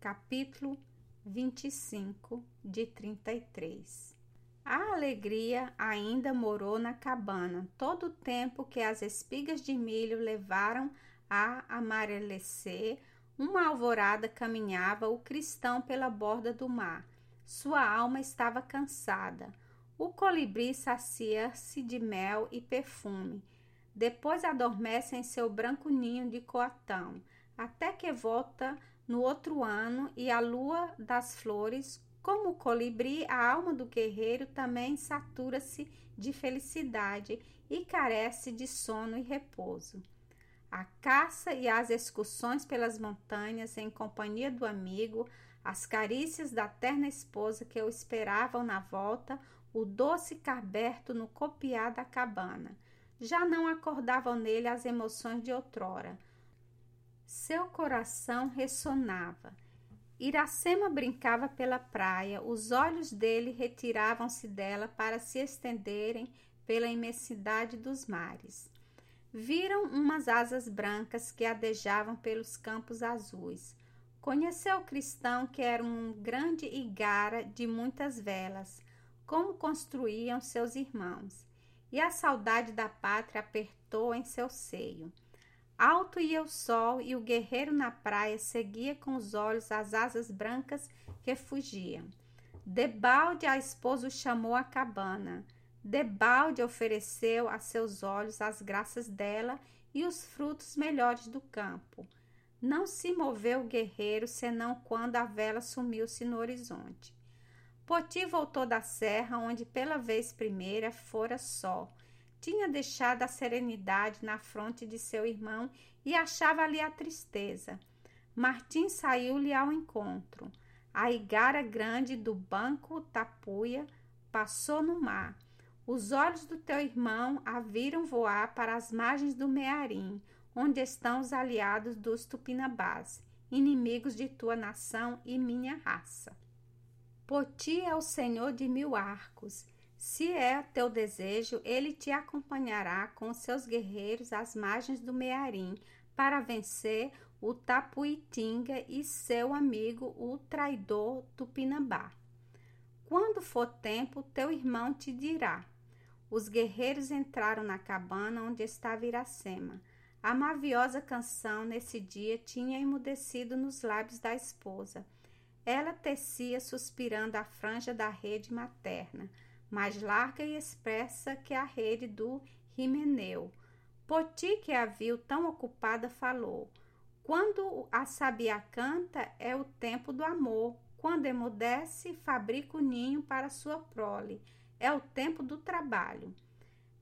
capítulo 25 de 33 A alegria ainda morou na cabana todo o tempo que as espigas de milho levaram a amarelecer. Uma alvorada caminhava o cristão pela borda do mar. Sua alma estava cansada. O colibri sacia-se de mel e perfume. Depois adormece em seu branco ninho de coatão, até que volta no outro ano e a lua das flores, como o colibri, a alma do guerreiro também satura-se de felicidade e carece de sono e repouso. A caça e as excursões pelas montanhas em companhia do amigo, as carícias da terna esposa que o esperavam na volta, o doce carberto no copiar da cabana. Já não acordavam nele as emoções de outrora seu coração ressonava. Iracema brincava pela praia, os olhos dele retiravam-se dela para se estenderem pela imensidade dos mares. Viram umas asas brancas que adejavam pelos campos azuis. Conheceu o cristão que era um grande igara de muitas velas, como construíam seus irmãos, e a saudade da pátria apertou em seu seio. Alto ia o sol e o guerreiro na praia seguia com os olhos as asas brancas que fugiam. Debalde a esposa o chamou à cabana. Debalde ofereceu a seus olhos as graças dela e os frutos melhores do campo. Não se moveu o guerreiro senão quando a vela sumiu-se no horizonte. Poti voltou da serra, onde pela vez primeira fora só, tinha deixado a serenidade na fronte de seu irmão e achava ali a tristeza. Martim saiu-lhe ao encontro. A igara grande do banco tapuia passou no mar. Os olhos do teu irmão a viram voar para as margens do Mearim, onde estão os aliados dos Tupinambás, inimigos de tua nação e minha raça. Poti é o senhor de mil arcos se é teu desejo, ele te acompanhará com seus guerreiros às margens do Mearim para vencer o Tapuitinga e seu amigo, o traidor Tupinambá. Quando for tempo, teu irmão te dirá. Os guerreiros entraram na cabana onde estava Iracema. A maviosa canção nesse dia tinha emudecido nos lábios da esposa. Ela tecia suspirando a franja da rede materna mais larga e espessa que a rede do Rimeneu. Poti, que a viu tão ocupada, falou: Quando a sabia canta, é o tempo do amor. Quando emudece, fabrica o ninho para sua prole. É o tempo do trabalho.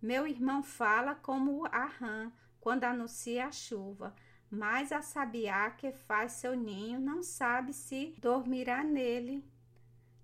Meu irmão fala como a rã quando anuncia a chuva, mas a sabiá que faz seu ninho não sabe se dormirá nele.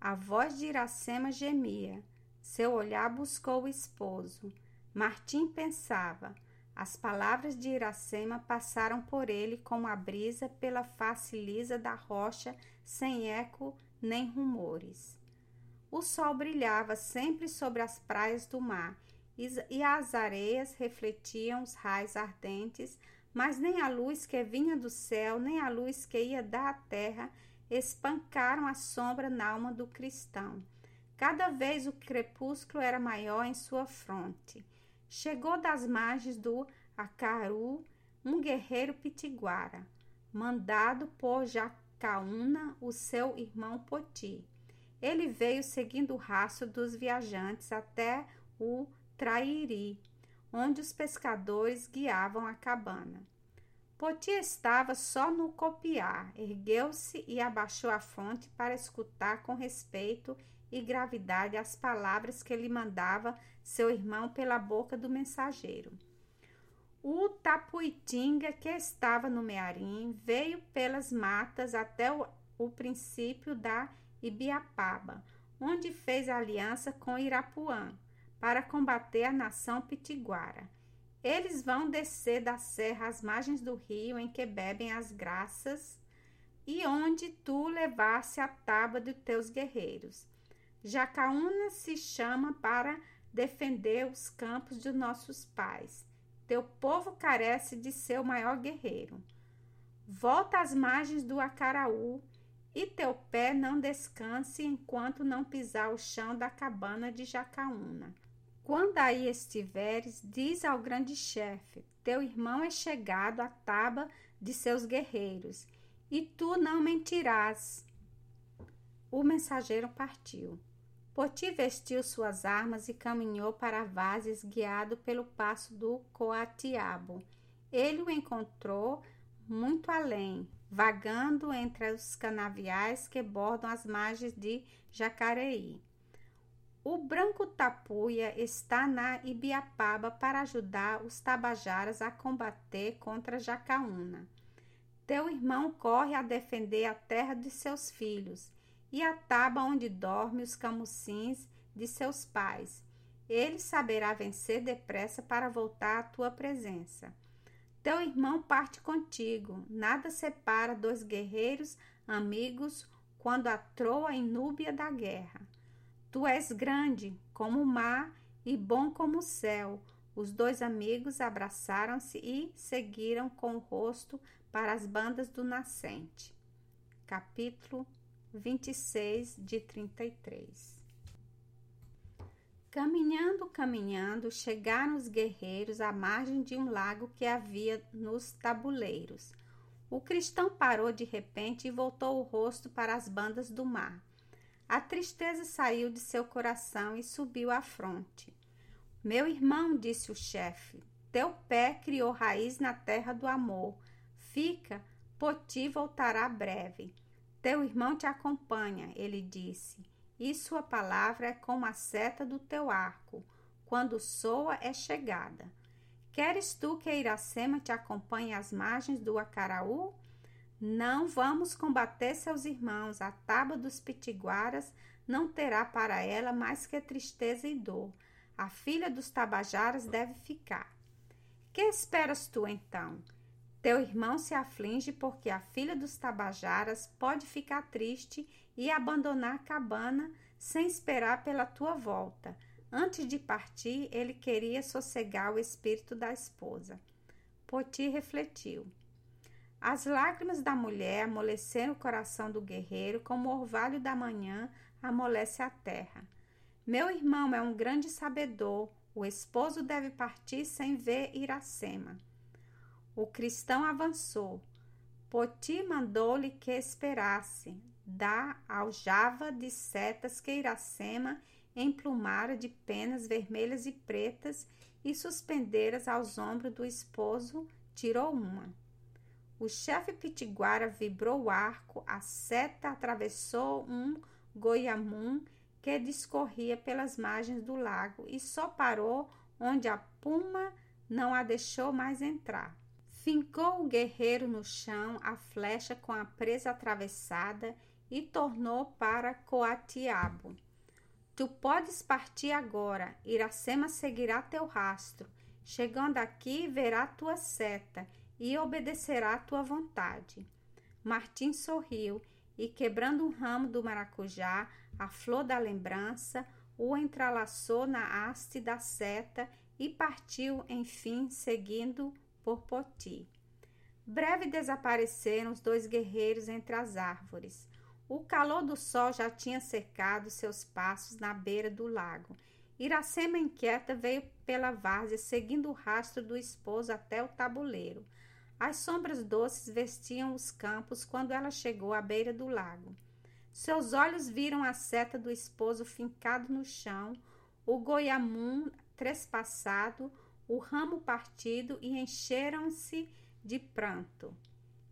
A voz de Iracema gemia. Seu olhar buscou o esposo. Martim pensava. As palavras de Iracema passaram por ele como a brisa pela face lisa da rocha, sem eco nem rumores. O sol brilhava sempre sobre as praias do mar e as areias refletiam os raios ardentes, mas nem a luz que vinha do céu, nem a luz que ia da terra espancaram a sombra na alma do cristão. Cada vez o crepúsculo era maior em sua fronte. Chegou das margens do Acaru um guerreiro pitiguara, mandado por Jacaúna, o seu irmão Poti. Ele veio seguindo o rastro dos viajantes até o Trairi, onde os pescadores guiavam a cabana. Poti estava só no copiar, ergueu-se e abaixou a fonte para escutar com respeito e gravidade as palavras que lhe mandava seu irmão pela boca do mensageiro. O Tapuitinga, que estava no Mearim, veio pelas matas até o, o princípio da Ibiapaba, onde fez aliança com Irapuã para combater a nação pitiguara. Eles vão descer da serra às margens do rio em que bebem as graças e onde tu levaste a tábua de teus guerreiros. Jacaúna se chama para defender os campos de nossos pais. Teu povo carece de seu maior guerreiro. Volta às margens do Acaraú e teu pé não descanse enquanto não pisar o chão da cabana de Jacaúna. Quando aí estiveres, diz ao grande chefe: Teu irmão é chegado à taba de seus guerreiros, e tu não mentirás. O mensageiro partiu. Poti vestiu suas armas e caminhou para Vazes, guiado pelo passo do Coatiabo. Ele o encontrou muito além, vagando entre os canaviais que bordam as margens de Jacareí. O branco tapuia está na Ibiapaba para ajudar os tabajaras a combater contra Jacaúna. Teu irmão corre a defender a terra de seus filhos e a taba onde dorme os camucins de seus pais. Ele saberá vencer depressa para voltar à tua presença. Teu irmão parte contigo, nada separa dois guerreiros amigos quando a troa inúbia da guerra. Tu és grande como o mar e bom como o céu. Os dois amigos abraçaram-se e seguiram com o rosto para as bandas do nascente. Capítulo 26 de 33 Caminhando, caminhando, chegaram os guerreiros à margem de um lago que havia nos tabuleiros. O cristão parou de repente e voltou o rosto para as bandas do mar. A tristeza saiu de seu coração e subiu à fronte. Meu irmão, disse o chefe, teu pé criou raiz na terra do amor. Fica, Poti voltará breve. Teu irmão te acompanha, ele disse e sua palavra é como a seta do teu arco, quando soa é chegada. Queres tu que Iracema te acompanhe às margens do Acaraú? Não vamos combater seus irmãos, a tábua dos pitiguaras não terá para ela mais que tristeza e dor. A filha dos tabajaras deve ficar. Que esperas tu então? Teu irmão se aflige porque a filha dos tabajaras pode ficar triste e abandonar a cabana sem esperar pela tua volta. Antes de partir, ele queria sossegar o espírito da esposa. Poti refletiu. As lágrimas da mulher amoleceram o coração do guerreiro como o orvalho da manhã amolece a terra. Meu irmão é um grande sabedor. O esposo deve partir sem ver Iracema. O cristão avançou. Poti mandou-lhe que esperasse da aljava de setas que Iracema emplumara de penas vermelhas e pretas e suspenderas aos ombros do esposo, tirou uma. O chefe pitiguara vibrou o arco, a seta atravessou um goiamum que discorria pelas margens do lago e só parou onde a puma não a deixou mais entrar. Fincou o guerreiro no chão, a flecha com a presa atravessada e tornou para Coatiabo. Tu podes partir agora, Iracema seguirá teu rastro. Chegando aqui, verá tua seta e obedecerá tua vontade. Martim sorriu e, quebrando um ramo do maracujá, a flor da lembrança, o entrelaçou na haste da seta e partiu, enfim, seguindo por Poti. Breve desapareceram os dois guerreiros entre as árvores. O calor do sol já tinha cercado seus passos na beira do lago. Iracema inquieta veio pela várzea, seguindo o rastro do esposo até o tabuleiro. As sombras doces vestiam os campos quando ela chegou à beira do lago. Seus olhos viram a seta do esposo fincado no chão, o goiamum trespassado, o ramo partido e encheram-se de pranto.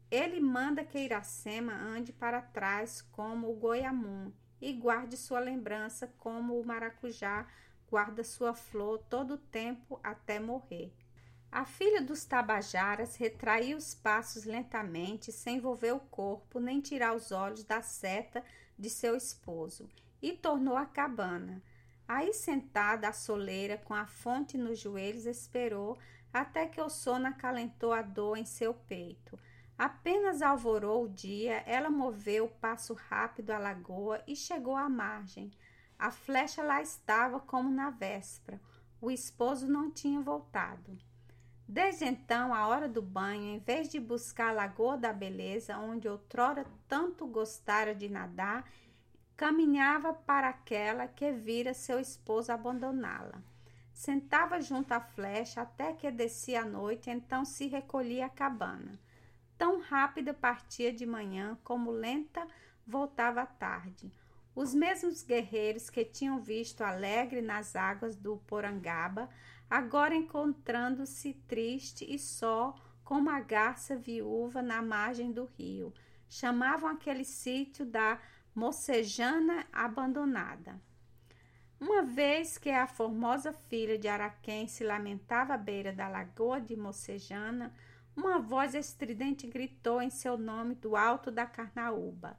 Ele manda que Iracema ande para trás como o goiamum e guarde sua lembrança como o maracujá guarda sua flor todo o tempo até morrer. A filha dos Tabajaras retraiu os passos lentamente, sem envolver o corpo nem tirar os olhos da seta de seu esposo, e tornou à cabana. Aí, sentada à soleira, com a fonte nos joelhos, esperou até que o sono acalentou a dor em seu peito. Apenas alvorou o dia, ela moveu o passo rápido à lagoa e chegou à margem. A flecha lá estava como na véspera. O esposo não tinha voltado. Desde então, a hora do banho, em vez de buscar a Lagoa da Beleza, onde outrora tanto gostara de nadar, caminhava para aquela que vira seu esposo abandoná-la. Sentava junto à flecha até que descia a noite, então se recolhia à cabana. Tão rápida partia de manhã como lenta voltava à tarde. Os mesmos guerreiros que tinham visto alegre nas águas do Porangaba, agora encontrando-se triste e só, como a garça viúva na margem do rio, chamavam aquele sítio da Mocejana abandonada. Uma vez que a formosa filha de Araquém se lamentava à beira da lagoa de Mocejana, uma voz estridente gritou em seu nome do alto da Carnaúba: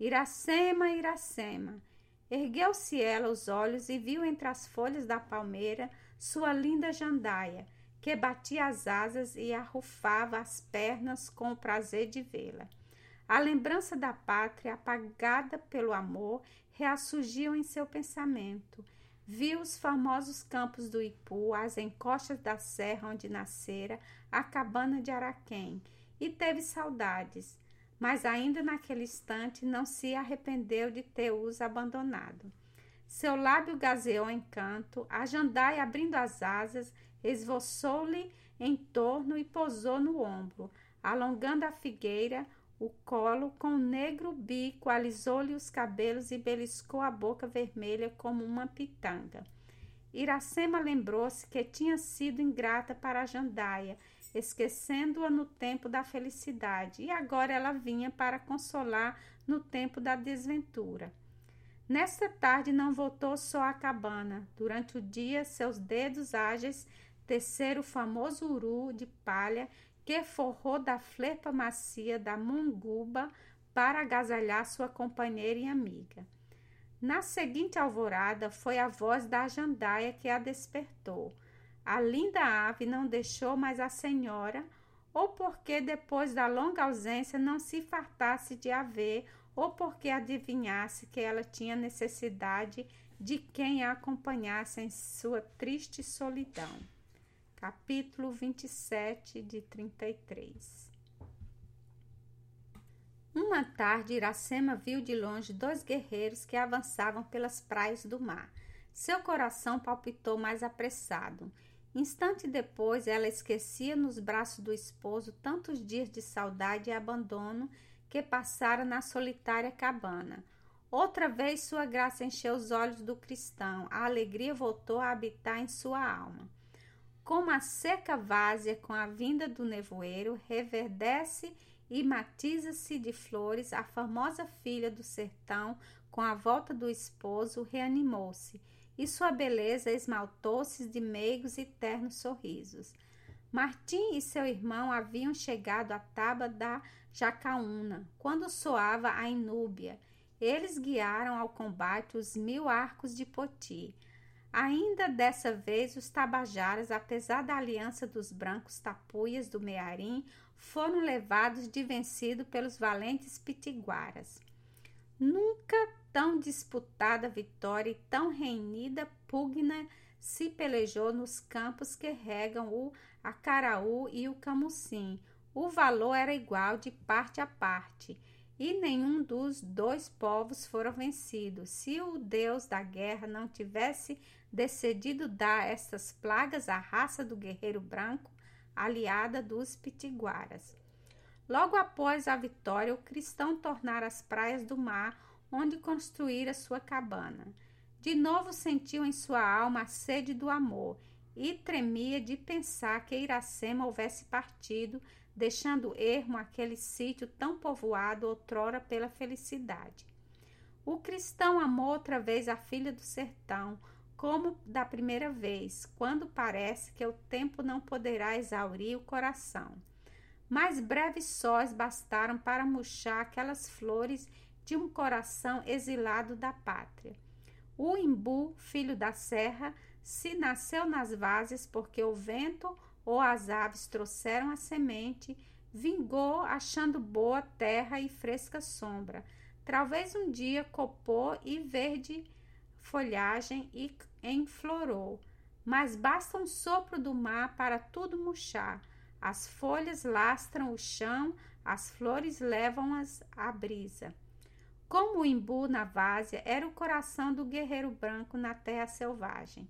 Iracema, Iracema! Ergueu-se ela os olhos e viu entre as folhas da palmeira sua linda jandaia, que batia as asas e arrufava as pernas com o prazer de vê-la. A lembrança da pátria, apagada pelo amor, reassurgiu em seu pensamento. Viu os famosos campos do Ipu, as encostas da serra onde nascera a cabana de Araquém, e teve saudades, mas ainda naquele instante não se arrependeu de ter os abandonado. Seu lábio gazeou em canto, a jandaia abrindo as asas, esvoçou-lhe em torno e pousou no ombro, alongando a figueira, o colo com o negro bico, alisou-lhe os cabelos e beliscou a boca vermelha como uma pitanga. Iracema lembrou-se que tinha sido ingrata para a jandaia, esquecendo-a no tempo da felicidade, e agora ela vinha para consolar no tempo da desventura. Nesta tarde não voltou só à cabana. Durante o dia, seus dedos ágeis teceram o famoso uru de palha que forrou da flepa macia da munguba para agasalhar sua companheira e amiga. Na seguinte alvorada, foi a voz da jandaia que a despertou. A linda ave não deixou mais a senhora, ou porque depois da longa ausência não se fartasse de a ver, ou porque adivinhasse que ela tinha necessidade de quem a acompanhasse em sua triste solidão capítulo 27 de 33. Uma tarde, Iracema viu de longe dois guerreiros que avançavam pelas praias do mar. Seu coração palpitou mais apressado. Instante depois, ela esquecia nos braços do esposo tantos dias de saudade e abandono que passara na solitária cabana. Outra vez, sua graça encheu os olhos do cristão. A alegria voltou a habitar em sua alma. Como a seca várzea com a vinda do nevoeiro, reverdece e matiza-se de flores, a famosa filha do sertão, com a volta do esposo, reanimou-se, e sua beleza esmaltou-se de meigos e ternos sorrisos. Martim e seu irmão haviam chegado à tábua da Jacaúna, quando soava a inúbia. Eles guiaram ao combate os mil arcos de Poti. Ainda dessa vez, os tabajaras, apesar da aliança dos brancos tapuias do Mearim, foram levados de vencido pelos valentes pitiguaras. Nunca tão disputada vitória e tão renhida pugna se pelejou nos campos que regam o Acaraú e o Camucim. O valor era igual de parte a parte e nenhum dos dois povos foram vencidos. Se o Deus da guerra não tivesse decidido dar estas plagas à raça do guerreiro branco, aliada dos pitiguaras. Logo após a vitória, o cristão tornara as praias do mar, onde construíra sua cabana. De novo sentiu em sua alma a sede do amor e tremia de pensar que Iracema houvesse partido deixando ermo aquele sítio tão povoado outrora pela felicidade. O cristão amou outra vez a filha do sertão, como da primeira vez, quando parece que o tempo não poderá exaurir o coração. Mais breves sóis bastaram para murchar aquelas flores de um coração exilado da pátria. O imbu, filho da serra, se nasceu nas vases porque o vento ou as aves trouxeram a semente, vingou achando boa terra e fresca sombra. Talvez um dia copou e verde folhagem e enflorou, mas basta um sopro do mar para tudo murchar. As folhas lastram o chão, as flores levam-as à brisa. Como o imbu na várzea era o coração do guerreiro branco na terra selvagem.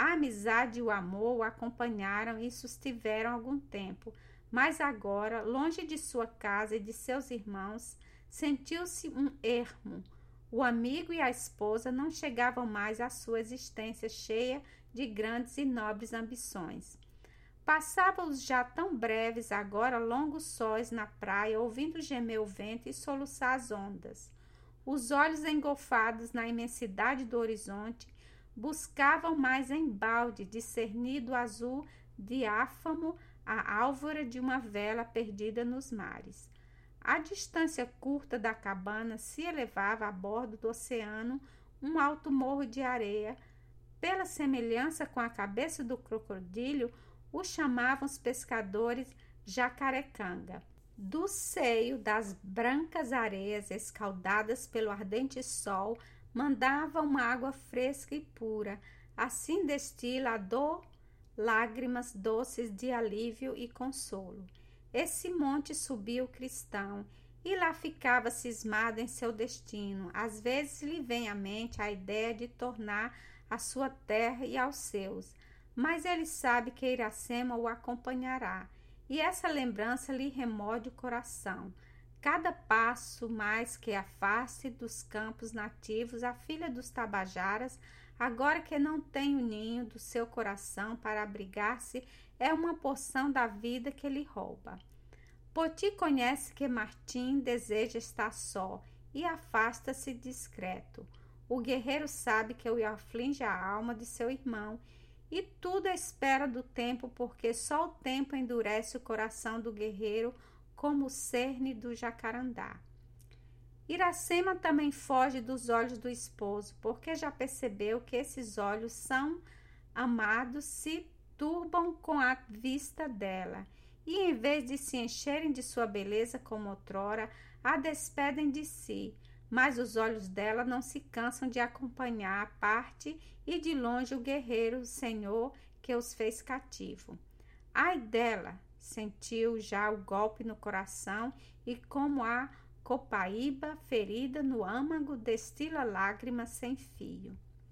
A amizade e o amor o acompanharam e sustiveram algum tempo, mas agora, longe de sua casa e de seus irmãos, sentiu-se um ermo. O amigo e a esposa não chegavam mais à sua existência cheia de grandes e nobres ambições. Passava os já tão breves, agora longos sóis na praia, ouvindo gemer o vento e soluçar as ondas. Os olhos engolfados na imensidade do horizonte buscavam mais embalde discernir do azul diáfamo a álvora de uma vela perdida nos mares. A distância curta da cabana se elevava a bordo do oceano um alto morro de areia pela semelhança com a cabeça do crocodilo, o chamavam os pescadores jacarecanga. Do seio das brancas areias escaldadas pelo ardente sol, mandava uma água fresca e pura. Assim destila a dor lágrimas doces de alívio e consolo. Esse monte subiu o cristão e lá ficava cismado em seu destino. Às vezes lhe vem à mente a ideia de tornar à sua terra e aos seus, mas ele sabe que Iracema o acompanhará, e essa lembrança lhe remode o coração. Cada passo mais que afaste dos campos nativos a filha dos tabajaras, agora que não tem o ninho do seu coração para abrigar-se, é uma porção da vida que lhe rouba. Poti conhece que Martim deseja estar só e afasta-se discreto. O guerreiro sabe que o aflige a alma de seu irmão e tudo à espera do tempo, porque só o tempo endurece o coração do guerreiro como o cerne do jacarandá. Iracema também foge dos olhos do esposo, porque já percebeu que esses olhos são amados, se turbam com a vista dela, e em vez de se encherem de sua beleza como outrora, a despedem de si, mas os olhos dela não se cansam de acompanhar a parte e de longe o guerreiro o senhor que os fez cativo. Ai dela! Sentiu já o golpe no coração e como a copaíba ferida no âmago destila lágrimas sem fio.